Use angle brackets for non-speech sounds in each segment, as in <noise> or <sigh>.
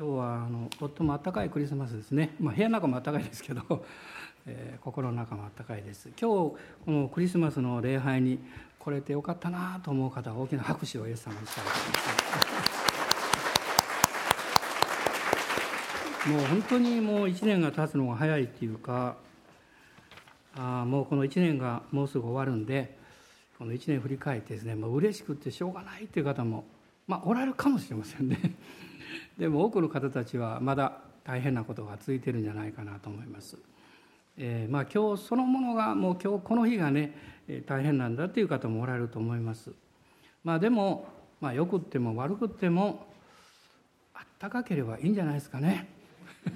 今日はあのとっても暖かいクリスマスですね、まあ、部屋の中も暖かいですけど、<laughs> えー、心の中も暖かいです。今日このクリスマスの礼拝に来れてよかったなと思う方は大きな拍手をイエス様にしたいと思います。もう本当にもう1年が経つのが早いっていうかあもうこの1年がもうすぐ終わるんでこの1年振り返ってですねもう嬉しくてしょうがないっていう方もまあおられるかもしれませんね。でも多くの方たちはまだ大変なことが続いてるんじゃないかなと思います。えー、まあ今日そのものがもう今日この日がね大変なんだっていう方もおられると思います。まあでも、まあ、よくっても悪くってもあったかければいいんじゃないですかね。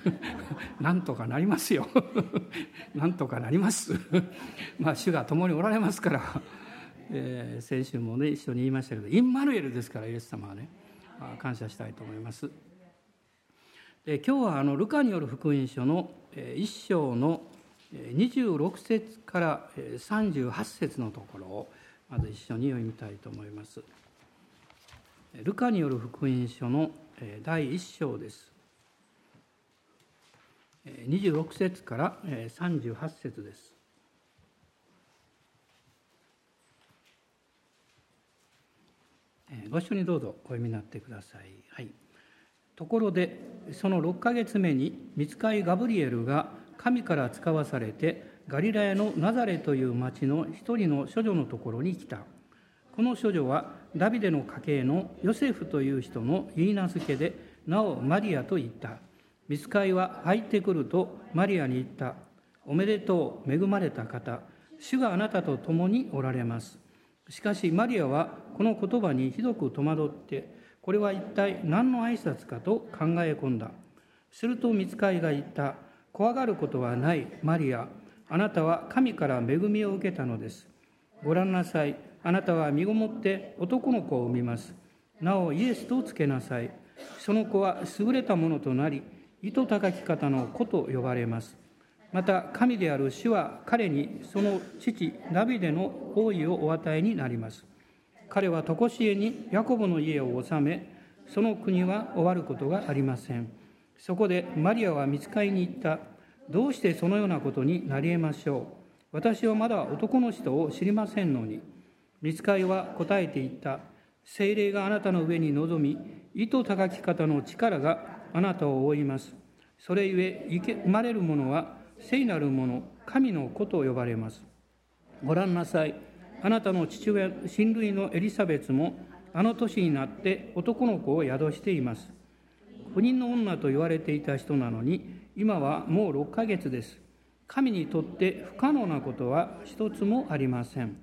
<laughs> なんとかなりますよ。<laughs> なんとかなります。まあ主が共におられますから、えー、先週もね一緒に言いましたけどインマヌエルですからイエス様はね感謝したいと思います。で今日はあのルカによる福音書の1章の26節から38節のところをまず一緒に読みたいと思います。ルカによる福音書の第1章です。26節から38節です。ご一緒にどうぞお読みになってください。はいところでその6ヶ月目に見つかいガブリエルが神から使わされてガリラヤのナザレという町の一人の処女のところに来た。この処女はダビデの家系のヨセフという人の言い名付けでなおマリアと言った。見つかいは入ってくるとマリアに言った。おめでとう恵まれた方。主があなたと共におられます。しかしマリアはこの言葉にひどく戸惑ってこれは一体何の挨拶かと考え込んだ。すると見つかいが言った。怖がることはない、マリア。あなたは神から恵みを受けたのです。ご覧なさい。あなたは身ごもって男の子を産みます。なおイエスとつけなさい。その子は優れたものとなり、糸高き方の子と呼ばれます。また神である主は彼にその父ダビデの王位をお与えになります。彼は常しえにヤコブの家を治め、その国は終わることがありません。そこでマリアは見つかりに行った。どうしてそのようなことになり得ましょう？私はまだ男の人を知りませんのに。見つかりは答えて言った。精霊があなたの上に臨み、糸高き方の力があなたを覆います。それゆえ、生まれる者は聖なる者、神の子と呼ばれます。ご覧なさい。あなたの父親、親類のエリザベツも、あの年になって男の子を宿しています。不妊の女と言われていた人なのに、今はもう6ヶ月です。神にとって不可能なことは一つもありません。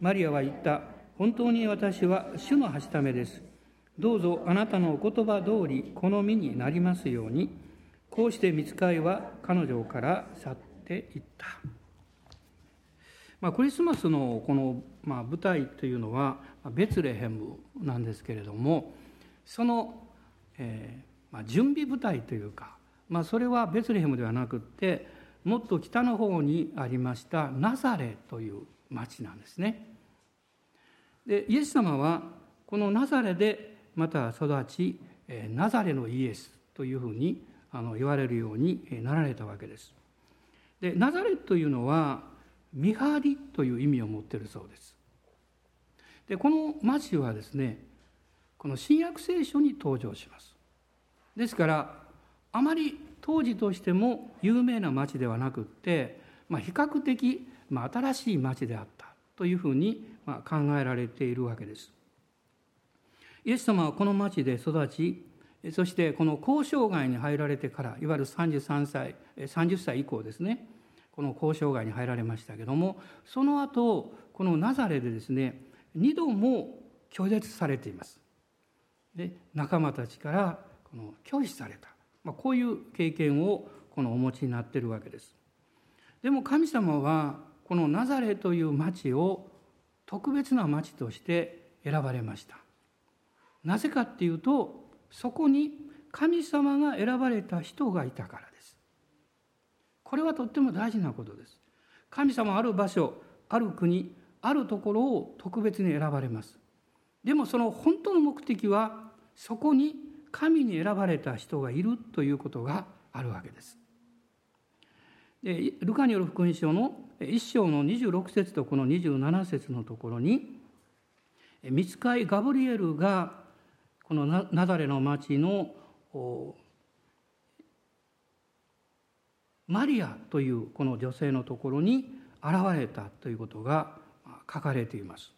マリアは言った。本当に私は主のはしためです。どうぞあなたのお言葉通り好みになりますように。こうして見つかいは彼女から去っていった。まあ、クリスマスのこの、まあ、舞台というのはベツレヘムなんですけれどもその、えーまあ、準備舞台というか、まあ、それはベツレヘムではなくってもっと北の方にありましたナザレという町なんですね。でイエス様はこのナザレでまた育ちナザレのイエスというふうにあの言われるようになられたわけです。でナザレというのは見張りという意味を持っているそうです。でこの町はですねこの新約聖書に登場します。ですからあまり当時としても有名な町ではなくって、まあ、比較的、まあ、新しい町であったというふうに、まあ、考えられているわけです。イエス様はこの町で育ちそしてこの交渉外に入られてからいわゆる33歳30歳以降ですねこの交渉外に入られましたけどもその後このナザレでですね2度も拒絶されています。で仲間たちからこの拒否された、まあ、こういう経験をこのお持ちになっているわけです。でも神様はこのナザレという町を特別な町として選ばれました。なぜかっていうとそこに神様が選ばれた人がいたからこれはとっても大事なことです。神様ある場所、ある国、あるところを特別に選ばれます。でもその本当の目的はそこに神に選ばれた人がいるということがあるわけです。でルカによる福音書の1章の26節とこの27節のところに見つかいガブリエルがこのナザレの町のマリアというこの女性のところに現れたということが書かれています。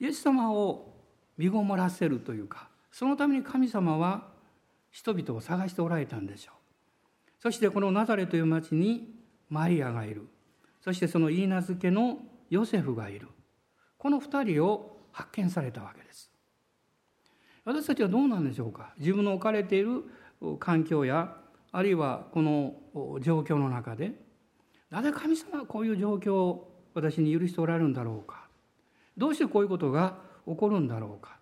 イエス様を身ごもらせるというかそのために神様は人々を探しておられたんでしょう。そしてこのナザレという町にマリアがいるそしてその言い名付けのヨセフがいるこの2人を発見されたわけです私たちはどうなんでしょうか自分の置かれている環境やあるいはこの状況の中でなぜ神様はこういう状況を私に許しておられるんだろうか？どうしてこういうことが起こるんだろうか？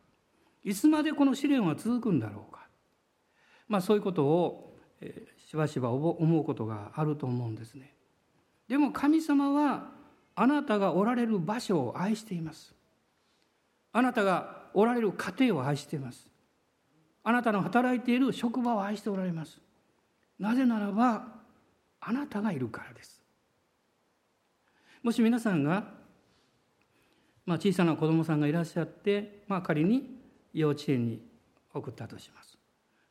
いつまでこの試練は続くんだろうか？まあそういうことをしばしば思うことがあると思うんですね。でも神様はあなたがおられる場所を愛しています。あなたがおられる家庭を愛しています。あなたの働いている職場を愛しておられます。なぜならばあなたがいるからです。もし皆さんが、まあ、小さな子供さんがいらっしゃって、まあ、仮に幼稚園に送ったとします。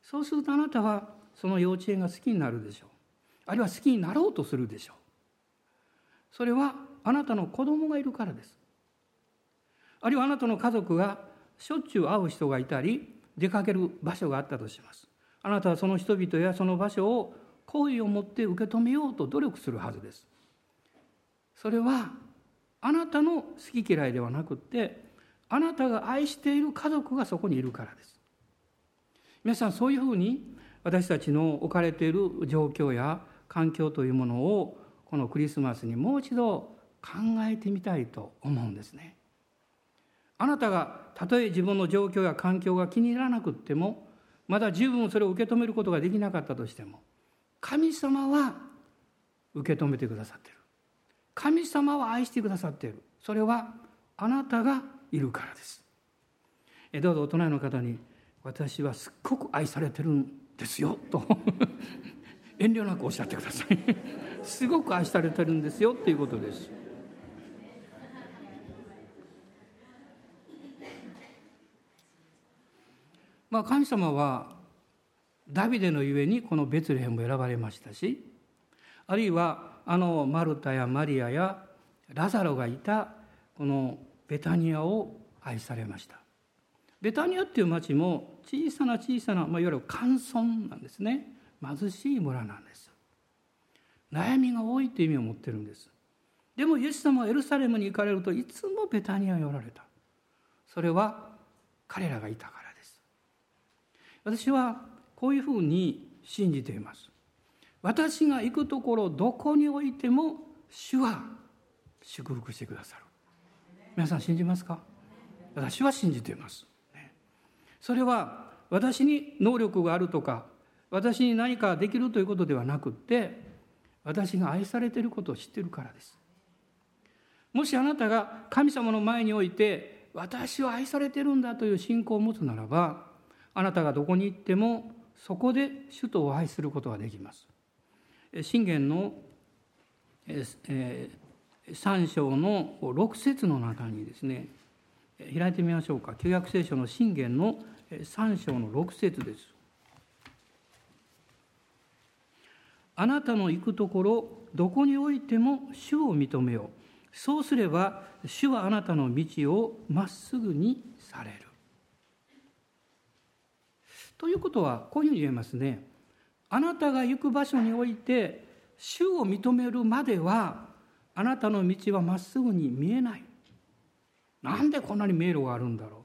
そうするとあなたはその幼稚園が好きになるでしょう。あるいは好きになろうとするでしょう。それはあなたの子供がいるからです。あるいはあなたの家族がしょっちゅう会う人がいたり出かける場所があったとします。あなたはその人々やその場所を好意を持って受け止めようと努力するはずですそれはあなたの好き嫌いではなくってあなたが愛している家族がそこにいるからです皆さんそういうふうに私たちの置かれている状況や環境というものをこのクリスマスにもう一度考えてみたいと思うんですね。あなたがたとえ自分の状況や環境が気に入らなくってもまだ十分それを受け止めることができなかったとしても神様は受け止めてくださってる。神様は愛してくださっている。それはあなたがいるからです。えどうぞお隣の方に私はすっごく愛されてるんですよと。<laughs> 遠慮なくおっしゃってください。<laughs> すごく愛されてるんですよっていうことです。まあ神様はダビデのゆえにこのベツレヘムを選ばれましたしあるいはあのマルタやマリアやラザロがいたこのベタニアを愛されました。ベタニアっていう町も小さな小さな、まあ、いわゆる寒村なんですね。貧しい村なんです。悩みが多いという意味を持ってるんです。でもイエス様はエルサレムに行かれるといつもベタニアにおられた。それは彼らがいたからです。私はこういうふうに信じています。私が行くところどこにおいても主は祝福してくださる。皆さん信じますか？私は信じています。それは私に能力があるとか私に何かできるということではなくって私が愛されていることを知っているからです。もしあなたが神様の前において私は愛されているんだという信仰を持つならばあなたがどこに行ってもそこで主とお会いすることができます。信玄の3章の6節の中にですね開いてみましょうか。旧約聖書の信玄の3章の6節です。あなたの行くところどこにおいても主を認めよう。そうすれば主はあなたの道をまっすぐにされる。ということはこういうふうに言えますね。あなたが行く場所において主を認めるまではあなたの道はまっすぐに見えない。なんでこんなに迷路があるんだろ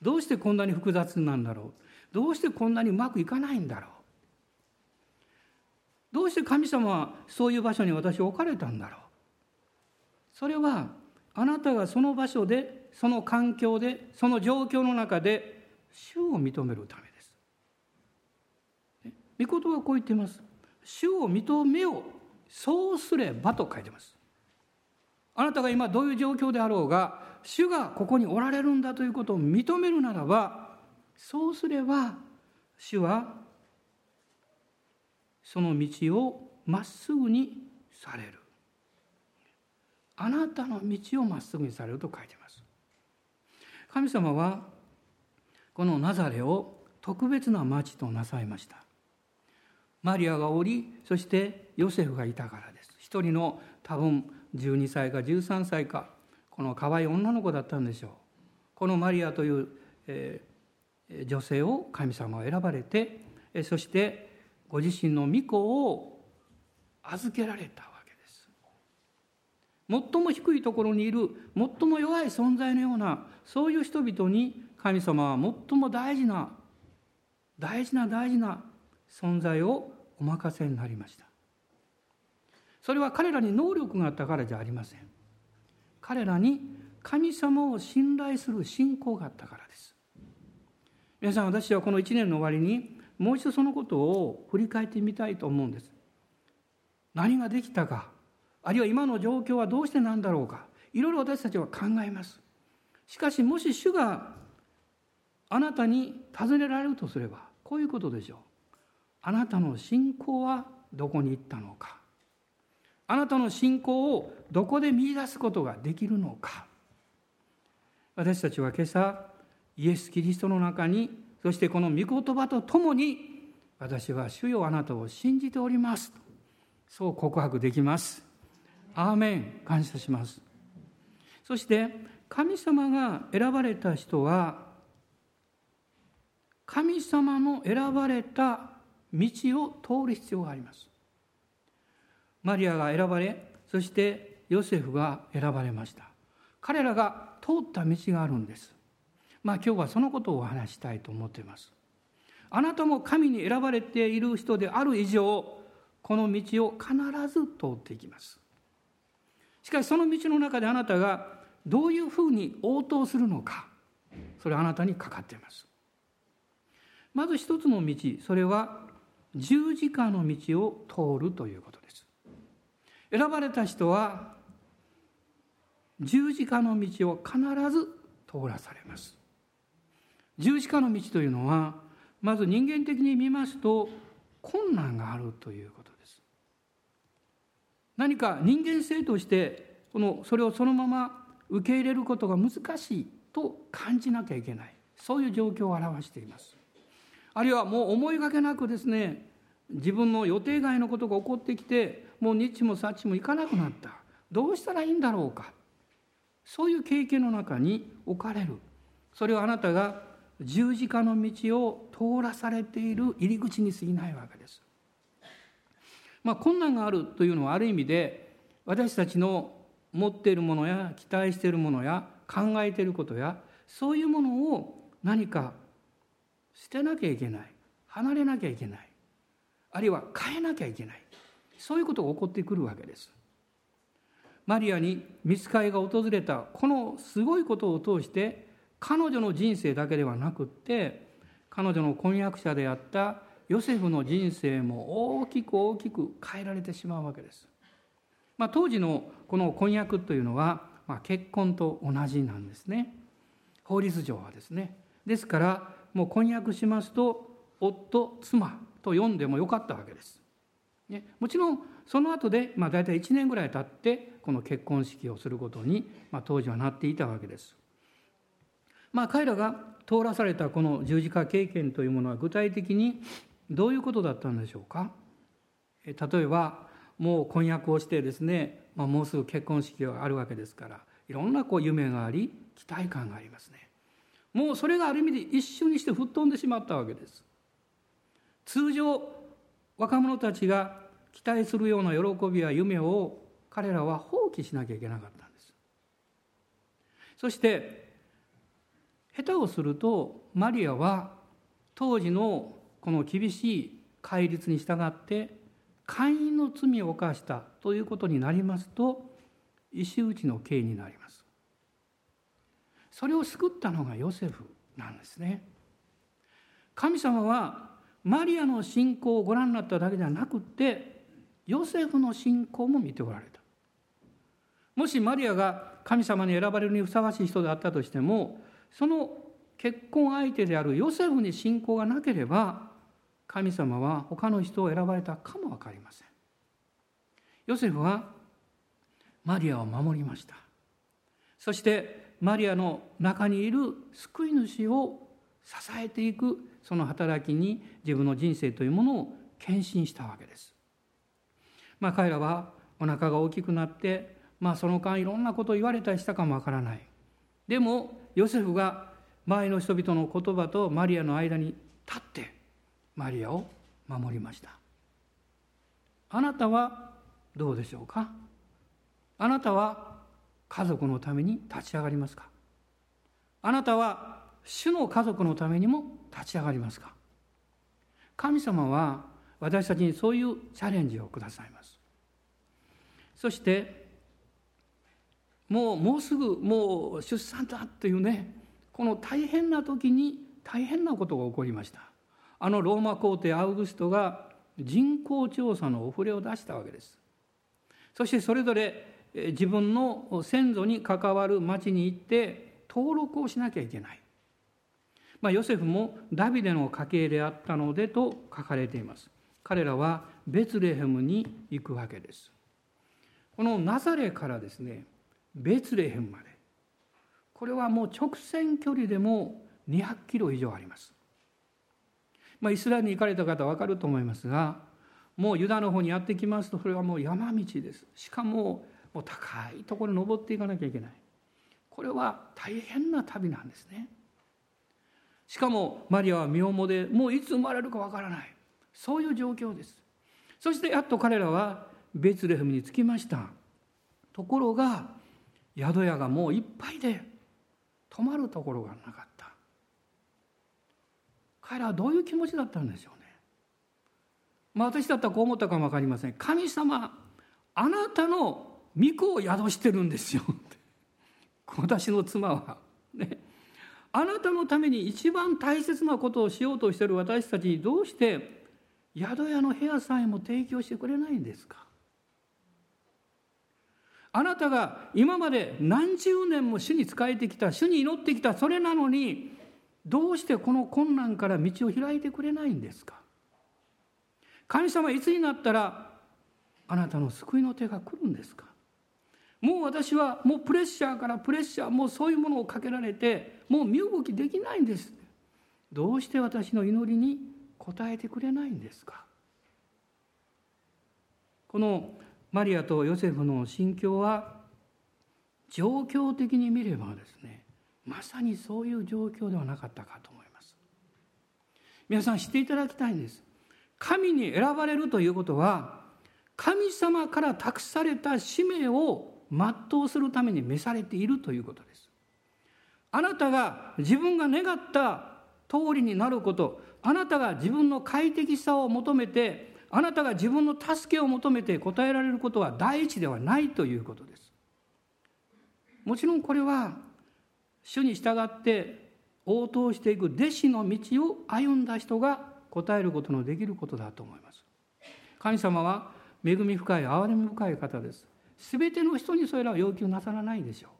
う。どうしてこんなに複雑なんだろう。どうしてこんなにうまくいかないんだろう。どうして神様はそういう場所に私を置かれたんだろう。それはあなたがその場所でその環境でその状況の中で主を認めるため。御言はこう言っています。主を認めようそうすればと書いてます。あなたが今どういう状況であろうが主がここにおられるんだということを認めるならばそうすれば主はその道をまっすぐにされるあなたの道をまっすぐにされると書いてます神様はこのナザレを特別な町となさいましたマリアがおりそしてヨセフがいたからです。一人の多分12歳か13歳かこの可愛い女の子だったんでしょう。このマリアという、えー、女性を神様は選ばれてそしてご自身の御子を預けられたわけです。最も低いところにいる最も弱い存在のようなそういう人々に神様は最も大事な大事な大事な存在をお任せになりました。それは彼らに能力があったからじゃありません。彼らに神様を信頼する信仰があったからです。皆さん私はこの1年の終わりにもう一度そのことを振り返ってみたいと思うんです。何ができたかあるいは今の状況はどうしてなんだろうかいろいろ私たちは考えます。しかしもし主があなたに尋ねられるとすればこういうことでしょう。あなたの信仰はどこに行ったのか？あなたの信仰をどこで見出すことができるのか？私たちは今朝イエス・キリストの中にそしてこの御言葉とともに私は主よあなたを信じておりますそう告白できます。アーメン。感謝します。そして神様が選ばれた人は神様の選ばれた道を通る必要があります。マリアが選ばれそしてヨセフが選ばれました。彼らが通った道があるんです。まあ今日はそのことをお話したいと思っています。あなたも神に選ばれている人である以上この道を必ず通っていきます。しかしその道の中であなたがどういうふうに応答するのかそれはあなたにかかっています。まず一つの道それは十字架の道を通るということです。選ばれた人は十字架の道を必ず通らされます。十字架の道というのはまず人間的に見ますと困難があるということです。何か人間性としてこのそれをそのまま受け入れることが難しいと感じなきゃいけない。そういう状況を表しています。あるいはもう思いがけなくですね自分の予定外のことが起こってきてもう日もさっちもいかなくなった。どうしたらいいんだろうか。そういう経験の中に置かれる。それはあなたが十字架の道を通らされている入り口に過ぎないわけです。まあ、困難があるというのはある意味で私たちの持っているものや期待しているものや考えていることやそういうものを何か捨てなきゃいけない離れなきゃいけないあるいは変えなきゃいけないそういうことが起こってくるわけです。マリアに見つかりが訪れたこのすごいことを通して彼女の人生だけではなくって彼女の婚約者であったヨセフの人生も大きく大きく変えられてしまうわけです。まあ、当時のこの婚約というのは、まあ、結婚と同じなんですね。法律上はですね。ですからもう婚約しますと夫妻と呼んでもよかったわけです。ね、もちろんその後で、まあ、大体1年ぐらい経ってこの結婚式をすることに、まあ、当時はなっていたわけです。まあ、彼らが通らされたこの十字架経験というものは具体的にどういうことだったんでしょうか例えばもう婚約をしてですね、まあ、もうすぐ結婚式があるわけですからいろんなこう夢があり期待感がありますねもうそれがある意味で一瞬にして吹っ飛んでしまったわけです。通常若者たちが期待するような喜びや夢を彼らは放棄しなきゃいけなかったんです。そして下手をするとマリアは当時のこの厳しい戒律に従って会員の罪を犯したということになりますと石打ちの刑になります。それを救ったのがヨセフなんですね。神様はマリアの信仰をご覧になっただけではなくてヨセフの信仰も見ておられた。もしマリアが神様に選ばれるにふさわしい人であったとしてもその結婚相手であるヨセフに信仰がなければ神様は他の人を選ばれたかも分かりません。ヨセフはマリアを守りました。そしてマリアの中にいる救い主を支えていくその働きに自分の人生というものを献身したわけです。まあ、彼らはお腹が大きくなって、まあ、その間いろんなことを言われたりしたかもわからない。でもヨセフが周りの人々の言葉とマリアの間に立ってマリアを守りました。あなたはどうでしょうか？あなたは家族のために立ち上がりますか？あなたは主の家族のためにも立ち上がりますか？神様は私たちにそういうチャレンジをくださいます。そしてもうもうすぐもう出産だっていうねこの大変な時に大変なことが起こりました。あのローマ皇帝アウグストが人口調査のお触れを出したわけです。そしてそれぞれ自分の先祖に関わる町に行って登録をしなきゃいけないまあ、ヨセフもダビデの家系であったのでと書かれています。彼らはベツレヘムに行くわけです。このナザレからですね、ベツレヘムまで。これはもう直線距離でも200キロ以上あります。まあ、イスラエルに行かれた方分かると思いますが、もうユダの方にやってきますと、それはもう山道です。しかも、もう高いところに登っていかなきゃいけない。これは大変な旅なんですね。しかもマリアは身重でもういつ生まれるかわからない。そういう状況です。そしてやっと彼らはベツレヘムに着きました。ところが宿屋がもういっぱいで泊まるところがなかった。彼らはどういう気持ちだったんでしょうね。まあ私だったらこう思ったかも分かりません。神様あなたの御子を宿してるんですよ。私の妻は。ね。あなたのために一番大切なことをしようとしてる私たちにどうして宿屋の部屋さえも提供してくれないんですか？あなたが今まで何十年も主に仕えてきた主に祈ってきたそれなのにどうしてこの困難から道を開いてくれないんですか？神様いつになったらあなたの救いの手が来るんですか？もう私はもうプレッシャーからプレッシャーもうそういうものをかけられてもう身動きできないんです。どうして私の祈りに応えてくれないんですか？このマリアとヨセフの心境は状況的に見ればですねまさにそういう状況ではなかったかと思います。皆さん知っていただきたいんです。神に選ばれるということは神様から託された使命を全うするために召されているということです。あなたが自分が願った通りになることあなたが自分の快適さを求めてあなたが自分の助けを求めて答えられることは第一ではないということです。もちろんこれは主に従って応答していく弟子の道を歩んだ人が答えることのできることだと思います。神様は恵み深い憐れみ深い方です。全ての人にそれらを要求なさらないでしょう。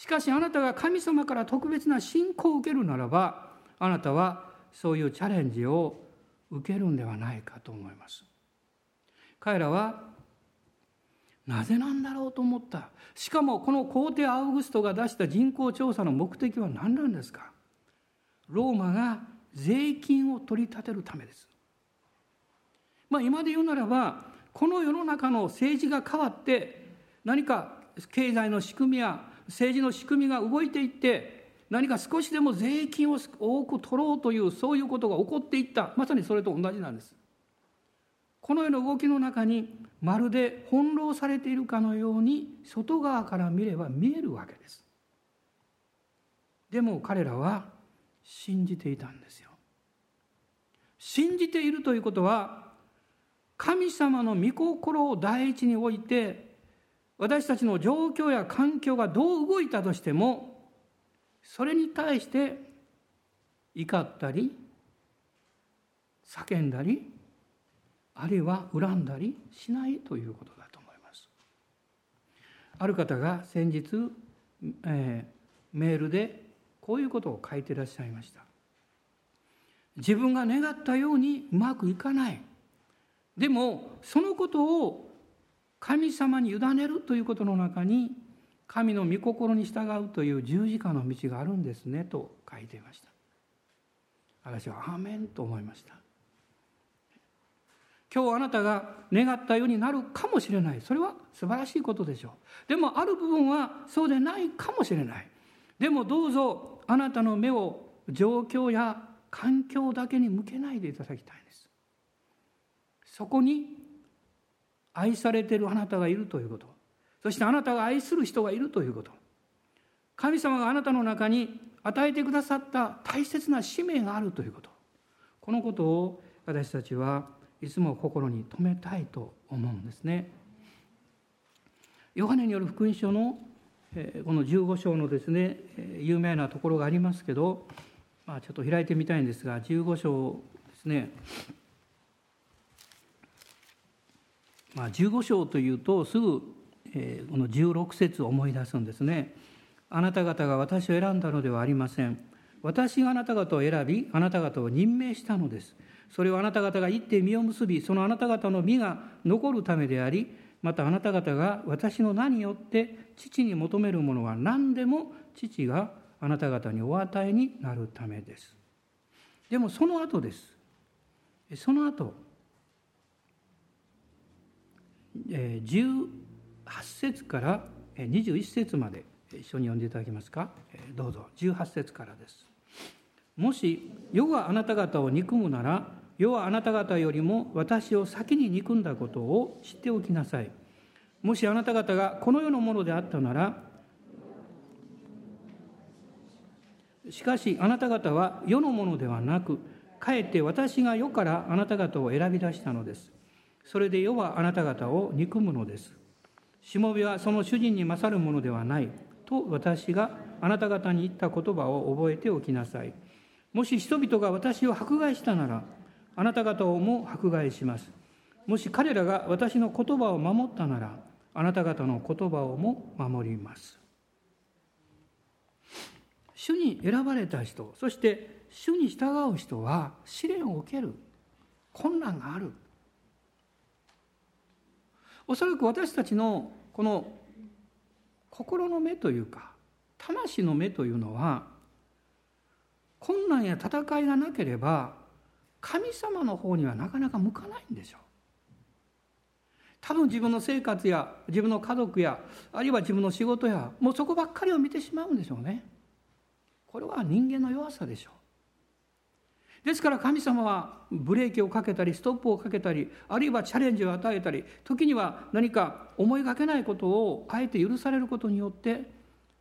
しかしあなたが神様から特別な信仰を受けるならばあなたはそういうチャレンジを受けるんではないかと思います。彼らはなぜなんだろうと思った。しかもこの皇帝アウグストが出した人口調査の目的は何なんですか。ローマが税金を取り立てるためです。まあ今で言うならばこの世の中の政治が変わって何か経済の仕組みや政治の仕組みが動いていって何か少しでも税金を多く取ろうというそういうことが起こっていったまさにそれと同じなんです。この世の動きの中にまるで翻弄されているかのように外側から見れば見えるわけです。でも彼らは信じていたんですよ。信じているということは神様の御心を第一に置いて私たちの状況や環境がどう動いたとしてもそれに対して怒ったり叫んだりあるいは恨んだりしないということだと思います。ある方が先日、えー、メールでこういうことを書いていらっしゃいました。自分が願ったようにうまくいかないでもそのことを神様に委ねるということの中に神の御心に従うという十字架の道があるんですねと書いていました。私はアーメンと思いました。今日あなたが願ったようになるかもしれない。それは素晴らしいことでしょう。でもある部分はそうでないかもしれない。でもどうぞあなたの目を状況や環境だけに向けないでいただきたいんです。そこに愛されてるあなたがいるということ。そしてあなたが愛する人がいるということ。神様があなたの中に与えてくださった大切な使命があるということ。このことを私たちはいつも心に留めたいと思うんですね。ヨハネによる福音書のこの15章のですね有名なところがありますけど、まあ、ちょっと開いてみたいんですが15章ですね、まあ、15章というとすぐこの16節を思い出すんですね。あなた方が私を選んだのではありません。私があなた方を選び、あなた方を任命したのです。それをあなた方が行って実を結び、そのあなた方の実が残るためであり、またあなた方が私の名によって父に求めるものは何でも父があなた方にお与えになるためです。でもその後です。その後、18節から21節まで一緒に読んでいただけますか？どうぞ、18節からです。もし世があなた方を憎むなら世はあなた方よりも私を先に憎んだことを知っておきなさい。もしあなた方がこの世のものであったなら、しかしあなた方は世のものではなく、かえって私が世からあなた方を選び出したのです。それで世はあなた方を憎むのです。しもべはその主人に勝るものではないと私があなた方に言った言葉を覚えておきなさい。もし人々が私を迫害したなら、あなた方をも迫害します。もし彼らが私の言葉を守ったなら、あなた方の言葉をも守ります。主に選ばれた人、そして主に従う人は試練を受ける。困難がある。おそらく私たちのこの心の目というか、魂の目というのは、困難や戦いがなければ神様の方にはなかなか向かないんでしょう。多分自分の生活や自分の家族やあるいは自分の仕事やもうそこばっかりを見てしまうんでしょうね。これは人間の弱さでしょう。ですから神様はブレーキをかけたりストップをかけたりあるいはチャレンジを与えたり時には何か思いがけないことをあえて許されることによって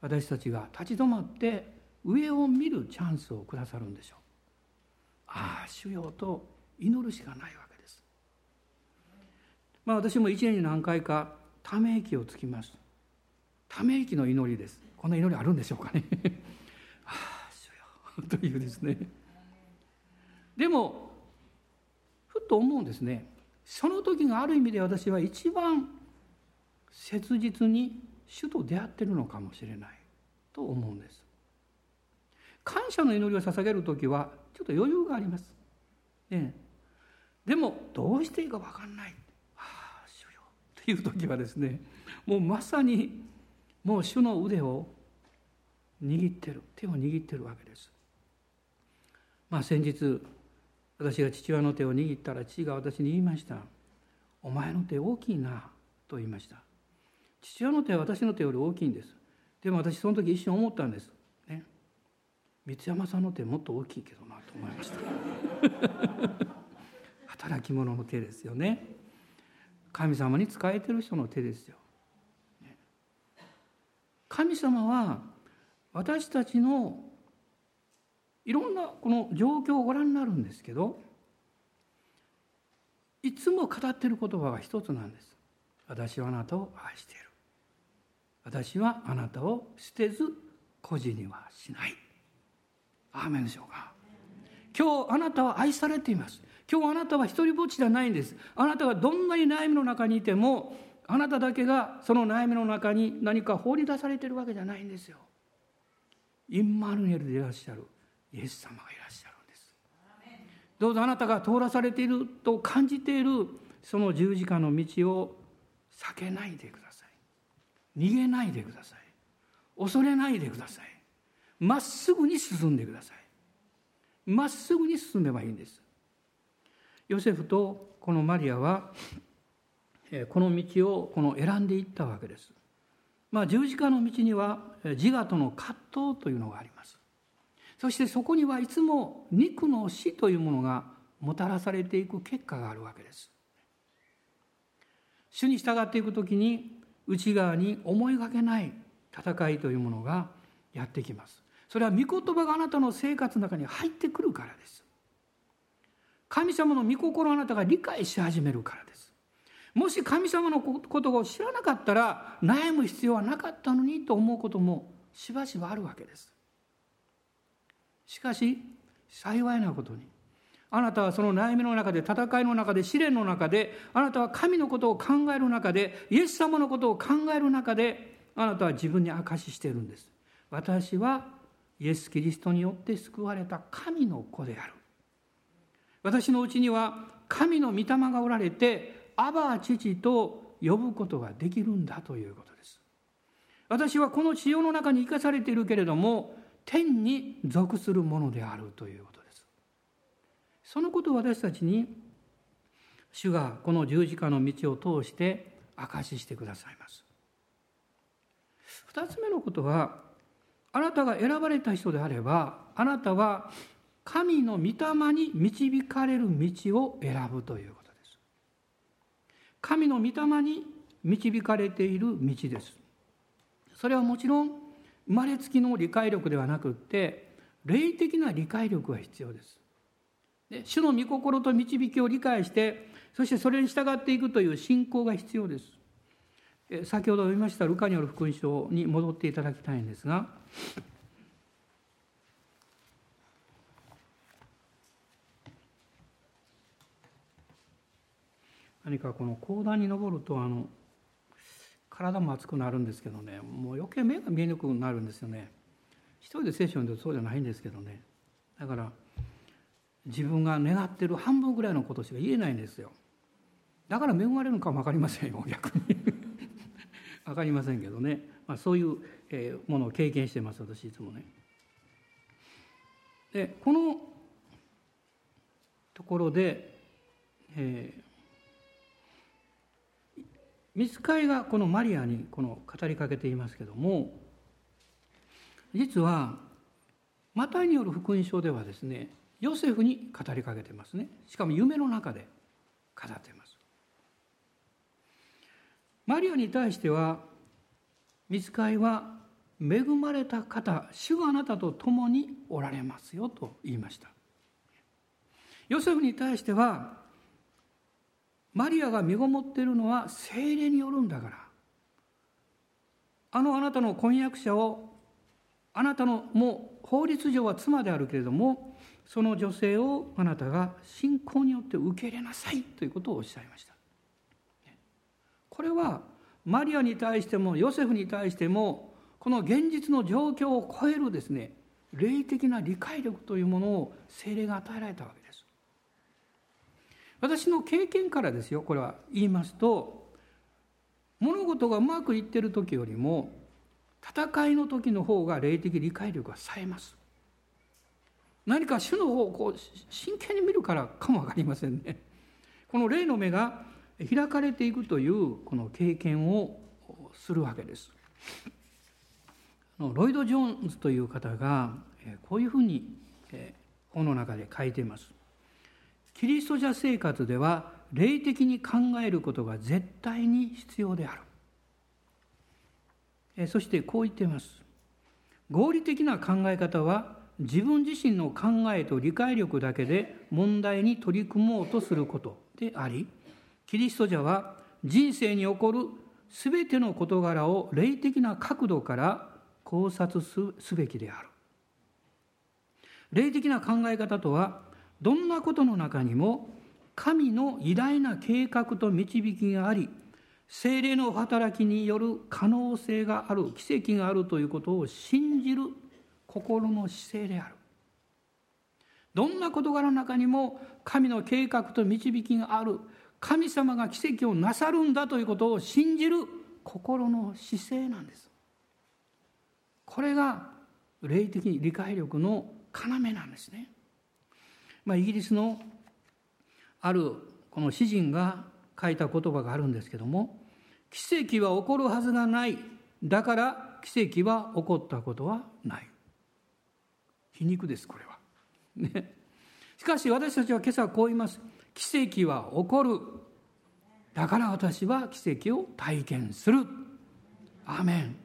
私たちが立ち止まって上を見るチャンスをくださるんでしょう。ああ主よと祈るしかないわけです。まあ私も一年に何回かため息をつきます。ため息の祈りです。こんな祈りあるんでしょうかね。<laughs> ああ主よというですね。でもふっと思うんですねその時がある意味で私は一番切実に主と出会ってるのかもしれないと思うんです感謝の祈りを捧げる時はちょっと余裕があります。ね、でもどうしていいか分かんない。ああ主よという時はですねもうまさにもう主の腕を握ってる手を握ってるわけです。まあ先日私が父親の手を握ったら父が私に言いました「お前の手大きいな」と言いました。父親の手は私の手より大きいんです。でも私その時一瞬思ったんです。ね。三山さんの手もっと大きいけどなと思いました。<laughs> 働き者の手ですよね。神様に仕えてる人の手ですよ。神様は私たちのいろんなこの状況をご覧になるんですけどいつも語っている言葉が一つなんです。私はあなたを愛している。私はあなたを捨てず孤児にはしない。アーメンでしょうか。今日あなたは愛されています。今日あなたは一人ぼっちではないんです。あなたがどんなに悩みの中にいてもあなただけがその悩みの中に何か放り出されているわけじゃないんですよ。インマルネルでいらっしゃる。イエス様がいらっしゃるんです。どうぞあなたが通らされていると感じているその十字架の道を避けないでください。逃げないでください。恐れないでください。まっすぐに進んでください。まっすぐに進めばいいんです。ヨセフとこのマリアはこの道をこの選んでいったわけです。まあ十字架の道には自我との葛藤というのがあります。そしてそこにはいつも肉の死というものがもたらされていく結果があるわけです。主に従っていく時に内側に思いがけない戦いというものがやってきます。それは御言葉があなたの生活の中に入ってくるからです。神様の御心をあなたが理解し始めるからです。もし神様のことを知らなかったら悩む必要はなかったのにと思うこともしばしばあるわけです。しかし幸いなことにあなたはその悩みの中で戦いの中で試練の中であなたは神のことを考える中でイエス様のことを考える中であなたは自分に証ししているんです。私はイエス・キリストによって救われた神の子である。私のうちには神の御霊がおられてアバ父と呼ぶことができるんだということです。私はこの地上の中に生かされているけれども天に属するものであるということです。そのことを私たちに主がこの十字架の道を通して証ししてくださいます。二つ目のことはあなたが選ばれた人であればあなたは神の御霊に導かれる道を選ぶということです。神の御霊に導かれている道です。それはもちろん生まれつきの理解力ではなくって霊的な理解力が必要です。で主の御心と導きを理解してそしてそれに従っていくという信仰が必要です。先ほど読みましたルカによる福音書に戻っていただきたいんですが何かこの講談に登るとあの体も熱くなるんですけどねもう余計目が見えにくくなるんですよね。一人で聖書を読んでるそうじゃないんですけどね。だから自分が願ってる半分ぐらいのことしか言えないんですよ。だから恵まれるのかも分かりませんよ逆に。<laughs> 分かりませんけどね、まあ、そういうものを経験してます私いつもね。でこのところで、えー見つかいがこのマリアにこの語りかけていますけども実はマタイによる福音書ではですねヨセフに語りかけてますね。しかも夢の中で語ってます。マリアに対しては見つかいは恵まれた方主があなたと共におられますよと言いました。ヨセフに対してはマリアが身ごもっているのは精霊によるんだから。あのあなたの婚約者をあなたのもう法律上は妻であるけれどもその女性をあなたが信仰によって受け入れなさいということをおっしゃいました。これはマリアに対してもヨセフに対してもこの現実の状況を超えるですね霊的な理解力というものを精霊が与えられたわけです。私の経験からですよこれは言いますと物事がうまくいってる時よりも戦いの時の方が霊的理解力が冴えます。何か主の方をこう真剣に見るからかも分かりませんね。この霊の目が開かれていくというこの経験をするわけです。ロイド・ジョーンズという方がこういうふうに本の中で書いています。キリスト者生活では霊的に考えることが絶対に必要である。そしてこう言っています。合理的な考え方は自分自身の考えと理解力だけで問題に取り組もうとすることでありキリスト者は人生に起こる全ての事柄を霊的な角度から考察すべきである。霊的な考え方とはどんなことの中にも神の偉大な計画と導きがあり精霊の働きによる可能性がある奇跡があるということを信じる心の姿勢である。どんな事柄の中にも神の計画と導きがある。神様が奇跡をなさるんだということを信じる心の姿勢なんです。これが霊的理解力の要なんですね、まあ、イギリスのあるこの詩人が書いた言葉があるんですけども奇跡は起こるはずがない。だから奇跡は起こったことはない。皮肉ですこれは。<laughs> ね。しかし私たちは今朝こう言います。奇跡は起こる。だから私は奇跡を体験する。アーメン。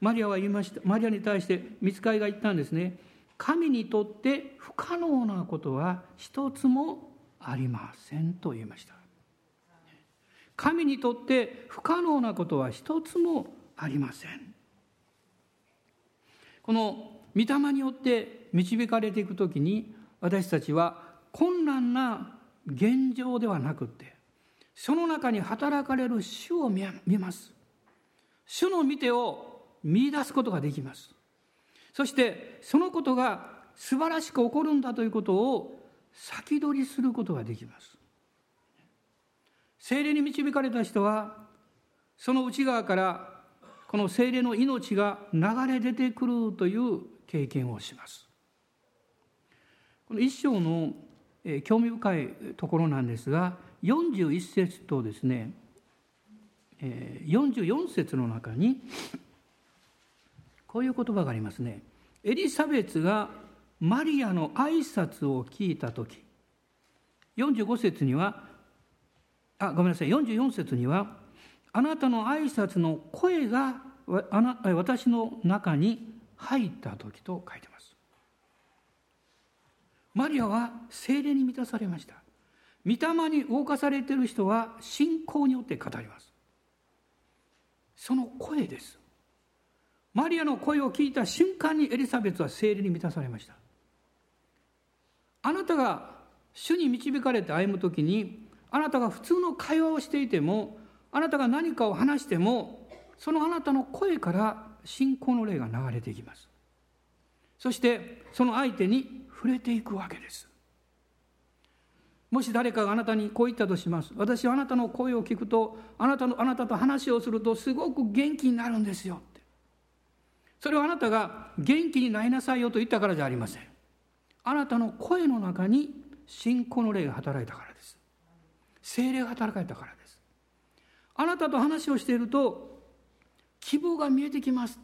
マリアは言いました。マリアに対して見つかりが言ったんですね。神にとって不可能なことは一つもありませんと言いました。神にとって不可能なことは一つもありません。この御霊によって導かれていく時に私たちは困難な現状ではなくってその中に働かれる主を見ます。主の見てを見出すことができます。そしてそのことが素晴らしく起こるんだということを先取りすることができます。精霊に導かれた人はその内側からこの精霊の命が流れ出てくるという経験をします。この一章の興味深いところなんですが41節とですね44節の中にこういう言葉がありますね。エリザベツがマリアの挨拶を聞いた時45節にはあごめんなさい44節にはあなたの挨拶の声が私の中に入った時と書いてます。マリアは精霊に満たされました。御霊に動かされている人は信仰によって語ります。その声です。マリアの声を聞いた瞬間にエリザベスは精霊に満たされました。あなたが主に導かれて歩む時にあなたが普通の会話をしていてもあなたが何かを話してもそのあなたの声から信仰の霊が流れていきます。そしてその相手に触れていくわけです。もし誰かがあなたにこう言ったとします。私はあなたの声を聞くとあなたのあなたと話をするとすごく元気になるんですよ。それはあなたが元気になりなさいよと言ったからじゃありません。あなたの声の中に信仰の霊が働いたからです。精霊が働いたからです。あなたと話をしていると希望が見えてきます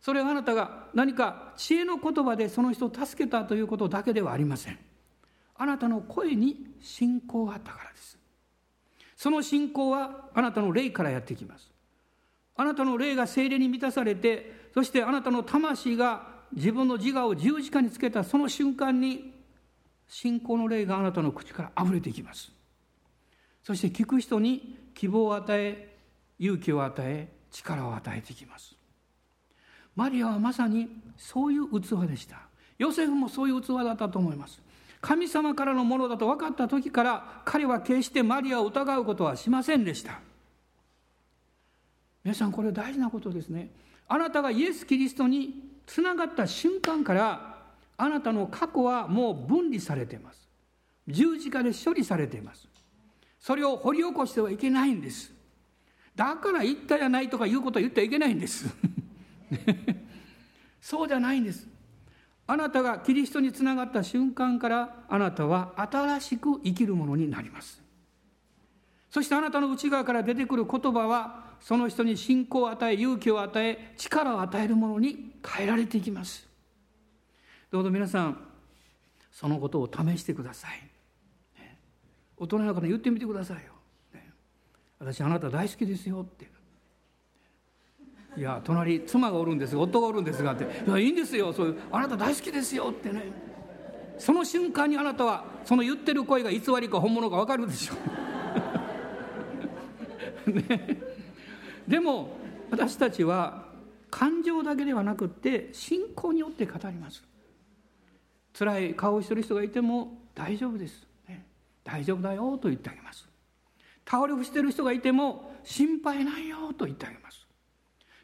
それはあなたが何か知恵の言葉でその人を助けたということだけではありません。あなたの声に信仰があったからです。その信仰はあなたの霊からやってきます。あなたの霊が精霊に満たされてそしてあなたの魂が自分の自我を十字架につけたその瞬間に信仰の霊があなたの口から溢れていきます。そして聞く人に希望を与え勇気を与え力を与えていきます。マリアはまさにそういう器でした。ヨセフもそういう器だったと思います。神様からのものだと分かった時から彼は決してマリアを疑うことはしませんでした。皆さんこれ大事なことですね。あなたがイエス・キリストにつながった瞬間からあなたの過去はもう分離されています。十字架で処理されています。それを掘り起こしてはいけないんです。だから言ったやないとかいうことは言ってはいけないんです。<laughs> そうじゃないんです。あなたがキリストにつながった瞬間からあなたは新しく生きるものになります。そしてあなたの内側から出てくる言葉はその人に信仰を与え勇気を与え力を与えるものに変えられていきます。どうぞ皆さんそのことを試してください。大人の方言ってみてくださいよ。私あなた大好きですよって。いや隣妻がおるんです夫がおるんですがって。いやいいんですよ。そういうあなた大好きですよってね。その瞬間にあなたはその言ってる声が偽りか本物か分かるでしょ。<laughs> ね、でも私たちは感情だけではなくって信仰によって語ります。辛い顔をしてる人がいても大丈夫です、大丈夫だよと言ってあげます。倒れ伏してる人がいても心配ないよと言ってあげます。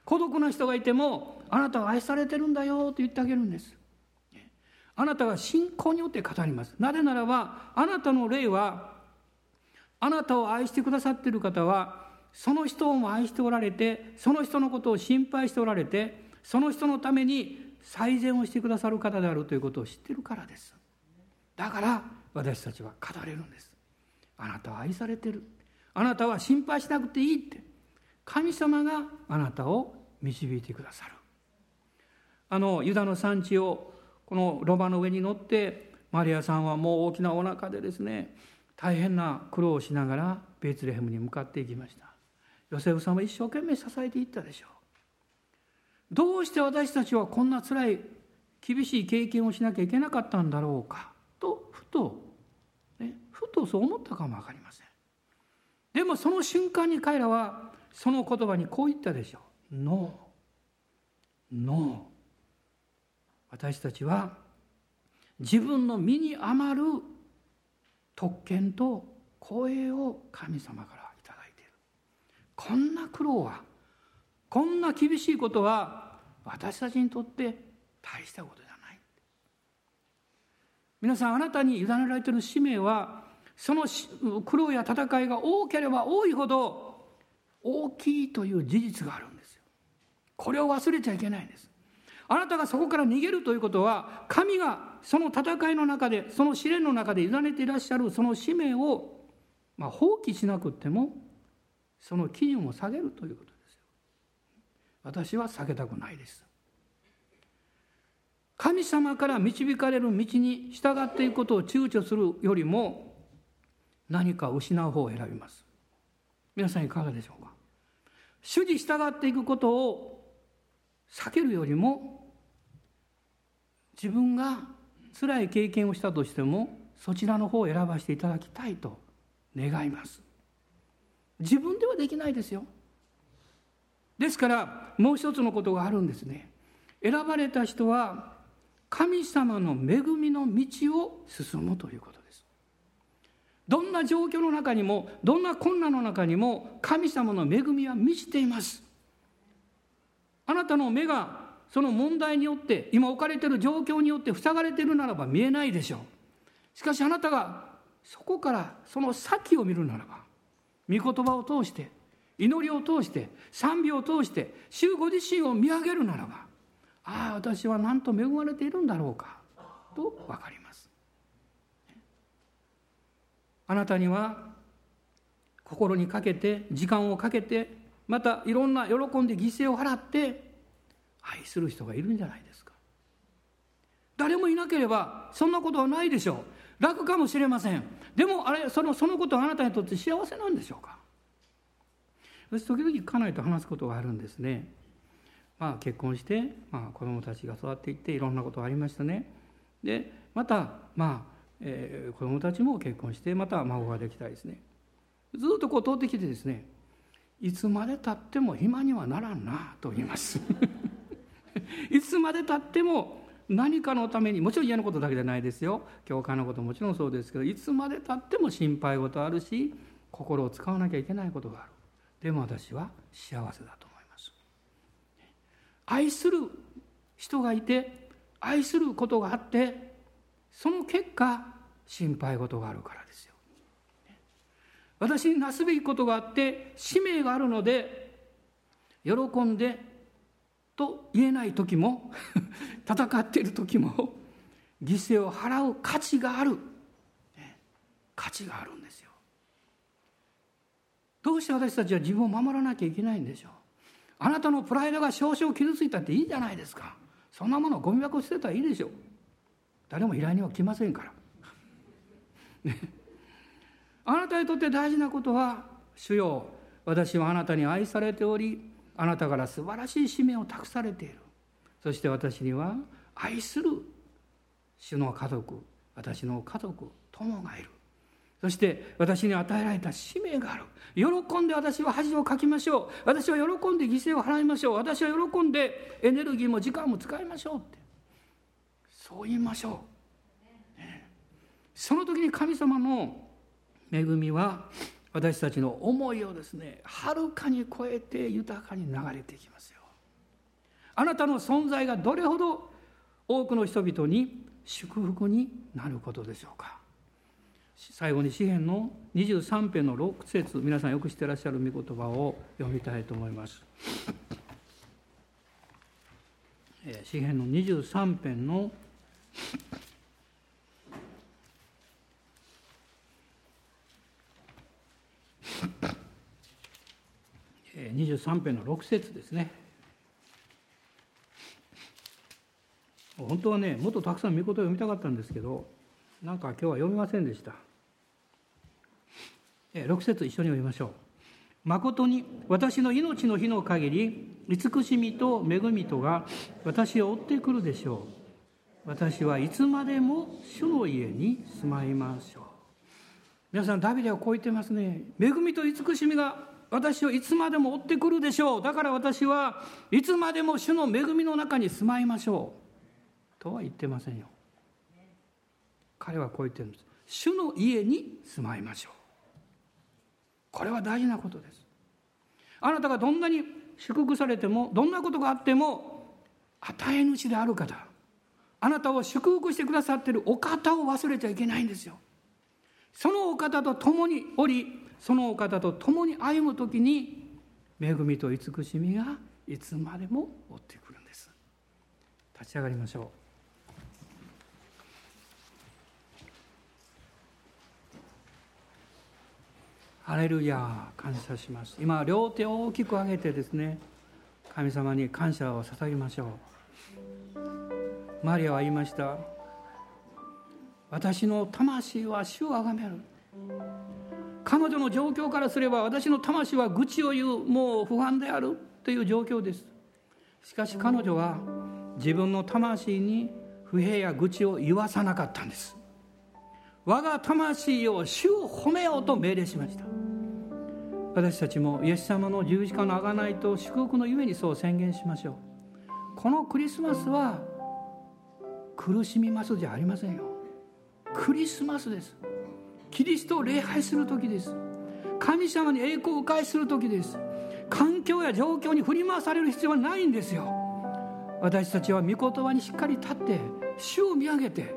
孤独な人がいてもあなたは愛されてるんだよと言ってあげるんです。あなたが信仰によって語ります。なぜならばあなたの霊はあなたを愛してくださっている方はその人を愛しておられてその人のことを心配しておられてその人のために最善をしてくださる方であるということを知っているからです。だから私たちは語れるんです。あなたは愛されてる。あなたは心配しなくていいって。神様があなたを導いてくださる。あのユダの産地をこのロバの上に乗ってマリアさんはもう大きなお腹でですね大変な苦労をしながらベツレヘムに向かっていきました。ヨセフさんは一生懸命支えていったでしょう。どうして私たちはこんな辛い厳しい経験をしなきゃいけなかったんだろうかとふと、ね、ふとそう思ったかも分かりません。でもその瞬間に彼らはその言葉にこう言ったでしょう「ノー」「ノー」私たちは自分の身に余る特権と光栄を神様からこんな苦労はこんな厳しいことは私たちにとって大したことじゃない。皆さんあなたに委ねられている使命はその苦労や戦いが多ければ多いほど大きいという事実があるんですよ。これを忘れちゃいけないんです。あなたがそこから逃げるということは神がその戦いの中でその試練の中で委ねていらっしゃるその使命を、まあ、放棄しなくってもその基準を下げるということですよ。私は避けたくないです。神様から導かれる道に従っていくことを躊躇するよりも何か失う方を選びます。皆さんいかがでしょうか。主に従っていくことを避けるよりも自分が辛い経験をしたとしてもそちらの方を選ばせていただきたいと願います。自分ではできないですよ。ですからもう一つのことがあるんですね。選ばれた人は神様の恵みの道を進むということです。どんな状況の中にもどんな困難の中にも神様の恵みは満ちています。あなたの目がその問題によって今置かれている状況によって塞がれているならば見えないでしょう。しかしあなたがそこからその先を見るならば御言葉を通して祈りを通して賛美を通して主ご自身を見上げるならばああ私はなんと恵まれているんだろうかと分かります。あなたには心にかけて時間をかけてまたいろんな喜んで犠牲を払って愛する人がいるんじゃないですか。誰もいなければそんなことはないでしょう。楽かもしれませんでもあれそのそのことあなたにとって幸せなんでしょうか？私時々家内と話すことがあるんですね。まあ、結婚して、まあ、子供たちが育っていっていろんなことがありましたね。でまた、まあえー、子供たちも結婚してまた孫ができたりですねずっとこう通ってきてですねいつまでたっても暇にはならんなと言います <laughs> いつまでたっても何かのためにもちろん嫌なことだけじゃないですよ。教会のこともちろんそうですけどいつまでたっても心配事あるし心を使わなきゃいけないことがある。でも私は幸せだと思います。愛する人がいて愛することがあってその結果心配事があるからですよ。私になすべきことがあって使命があるので喜んでと言えない時も <laughs> 戦っている時も犠牲を払う価値がある、価値があるんですよ。どうして私たちは自分を守らなきゃいけないんでしょう。あなたのプライドが少々傷ついたっていいじゃないですか。そんなものゴミ箱捨てたらいいでしょう。誰も依頼には来ませんから、<laughs> ね、あなたにとって大事なことは主よ私はあなたに愛されておりあなたから素晴らしい使命を託されている。そして私には愛する主の家族私の家族友がいる。そして私に与えられた使命がある。喜んで私は恥をかきましょう。私は喜んで犠牲を払いましょう。私は喜んでエネルギーも時間も使いましょうって。そう言いましょう、ね、その時に神様の恵みは私たちの思いをですねはるかに超えて豊かに流れていきますよ。あなたの存在がどれほど多くの人々に祝福になることでしょうか。最後に詩篇の23編の6節皆さんよく知ってらっしゃる御言葉を読みたいと思います。詩篇の23編の23編の6節ですね。本当はねもっとたくさん御言葉を読みたかったんですけどなんか今日は読みませんでした。6節一緒に読みましょう。誠に私の命の日の限り慈しみと恵みとが私を追ってくるでしょう。私はいつまでも主の家に住まいましょう。皆さんダビデはこう言ってますね。恵みと慈しみが私をいつまでも追ってくるでしょう。だから私はいつまでも主の恵みの中に住まいましょう。とは言ってませんよ。彼はこう言ってるんです。主の家に住まいましょう。これは大事なことです。あなたがどんなに祝福されてもどんなことがあっても与え主である方。あなたを祝福してくださってるお方を忘れちゃいけないんですよ。そのお方と共におりそのお方と共に歩む時に恵みと慈しみがいつまでも追ってくるんです。立ち上がりましょう。ハレルヤ感謝します。今両手を大きく上げてですね神様に感謝を捧げましょう。マリアは言いました。私の魂は主をあがめる。彼女の状況からすれば私の魂は愚痴を言うもう不安であるという状況です。しかし彼女は自分の魂に不平や愚痴を言わさなかったんです。我が魂を主を褒めようと命令しました。私たちもイエス様の十字架の贖いと祝福のゆえにそう宣言しましょう。このクリスマスは苦しみますじゃありませんよ。クリスマスです。キリストを礼拝する時です。神様に栄光を返する時です。環境や状況に振り回される必要はないんですよ。私たちは御言葉にしっかり立って主を見上げて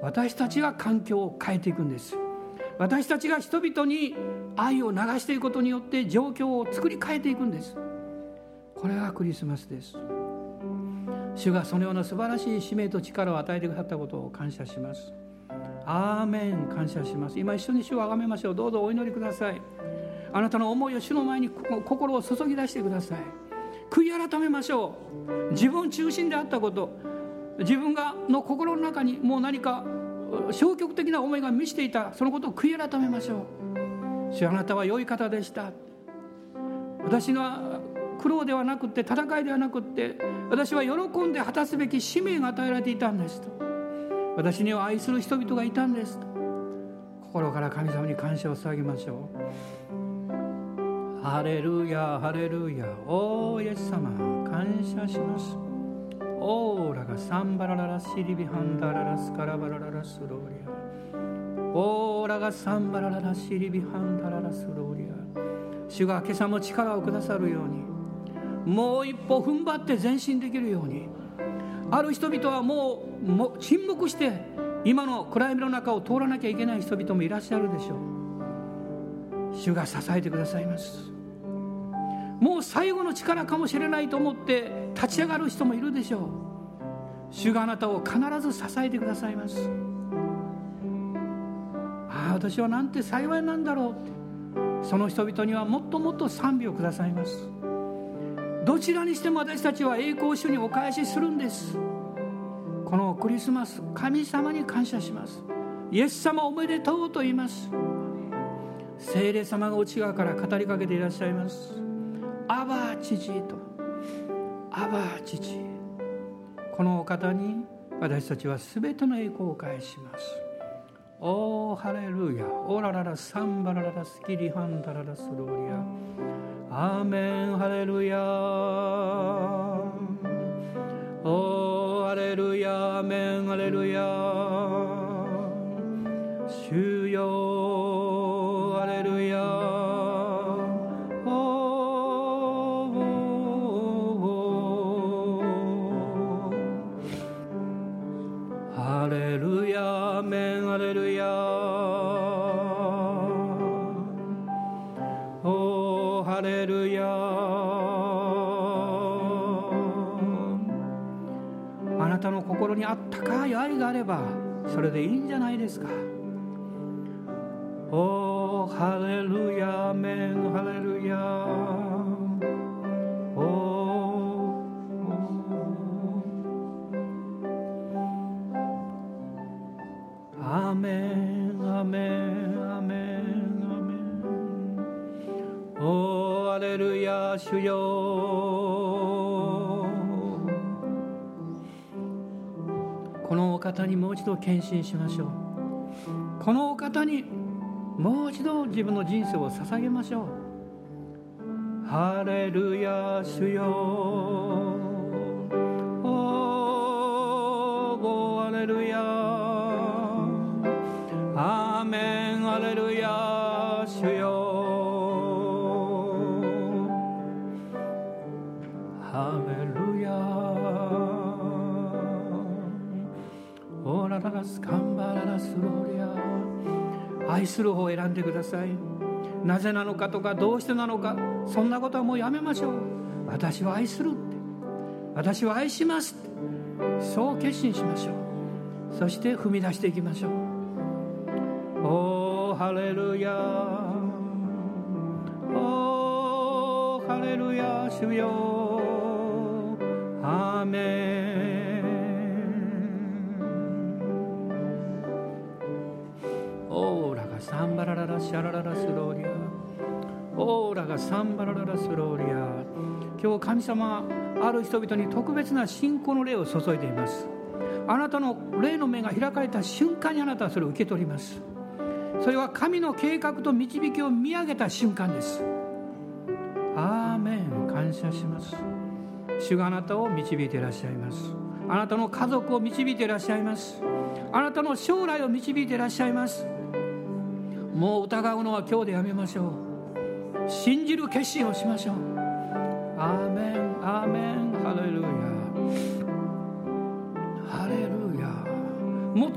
私たちが環境を変えていくんです。私たちが人々に愛を流していくことによって状況を作り変えていくんです。これがクリスマスです。主がそのような素晴らしい使命と力を与えてくださったことを感謝します。アーメン。感謝します。今一緒に主をあがめましょう。どうぞお祈りください。あなたの思いを主の前に心を注ぎ出してください。悔い改めましょう。自分中心であったこと。自分がの心の中にもう何か消極的な思いが満ちていた。そのことを悔い改めましょう。主あなたは良い方でした。私が苦労ではなくて戦いではなくて私は喜んで果たすべき使命が与えられていたんですと。私には愛する人々がいたんです。と心から神様に感謝を捧げましょう。ハレルヤハレルヤ。おーイエス様感謝します。オーラがサンバラララシリビハンダララスカラバラララスローリア。オーラがサンバラララシリビハンダララスローリア。主が今朝も力をくださるようにもう一歩踏ん張って前進できるようにある人々はもう沈黙して今の暗闇の中を通らなきゃいけない人々もいらっしゃるでしょう。主が支えてくださいます。もう最後の力かもしれないと思って立ち上がる人もいるでしょう。主があなたを必ず支えてくださいます。ああ私はなんて幸いなんだろうって。その人々にはもっともっと賛美をくださいます。どちらにしても私たちは栄光主にお返しするんです。このクリスマス神様に感謝します。イエス様おめでとうと言います。聖霊様が内側から語りかけていらっしゃいます。アバ父と。アバ父。このお方に私たちは全ての栄光を返します。おーハレルヤ。オラララサンバラララスキリハンダララスローリアアーメンハレルヤ。おーハレルヤ。アメンハレルヤ。主よ。心にあったかい愛があればそれでいいんじゃないですか。おーハレルヤアメンハレルヤ。ーおー。アメンアメンアメンアメン。おーハレルヤ主よ。方にもう一度献身しましょう。このお方にもう一度自分の人生を捧げましょう。ハレルヤ主よ。おーごハレルヤアーメンハレルヤオラララスカンバララスロリア愛する方を選んでください。なぜなのかとかどうしてなのかそんなことはもうやめましょう。私は愛するって。私は愛しますって。そう決心しましょう。そして踏み出していきましょう。おーハレルヤ。おーハレルヤ主よ。アーメン。サンバラララシャラララスローリア。オーラがサンバラララスローリア。今日神様ある人々に特別な信仰の霊を注いでいます。あなたの霊の目が開かれた瞬間にあなたはそれを受け取ります。それは神の計画と導きを見上げた瞬間です。アーメン。感謝します。主があなたを導いていらっしゃいます。あなたの家族を導いていらっしゃいます。あなたの将来を導いていらっしゃいます。もう疑うのは今日でやめましょう。信じる決心をしましょう。アーメンアーメン。ハレルヤ。ハレルヤ。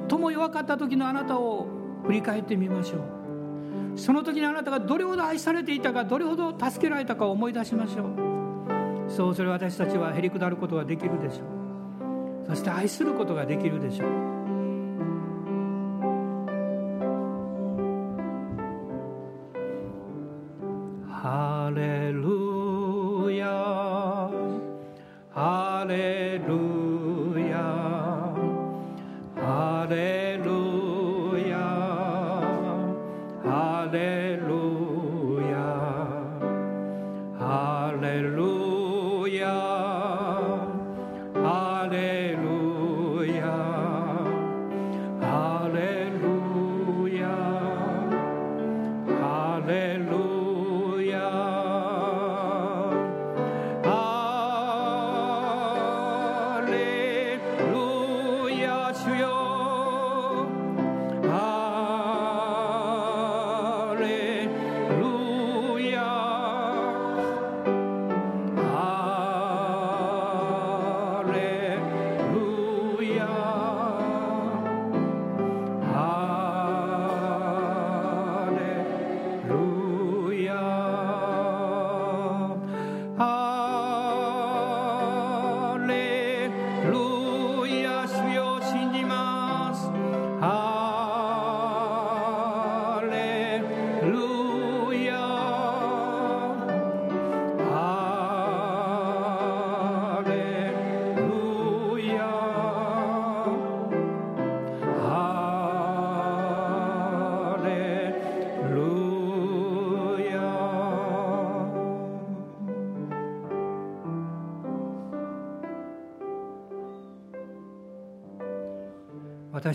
最も弱かった時のあなたを振り返ってみましょう。その時にあなたがどれほど愛されていたかどれほど助けられたかを思い出しましょう。そうすれば私たちはへりくだることができるでしょう。そして愛することができるでしょう。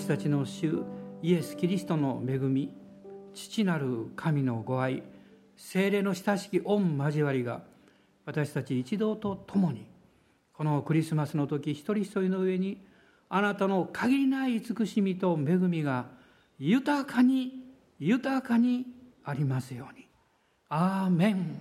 私たちの主イエス・キリストの恵み父なる神のご愛精霊の親しき御交わりが私たち一同と共にこのクリスマスの時一人一人の上にあなたの限りない慈しみと恵みが豊かに豊かにありますように。アーメン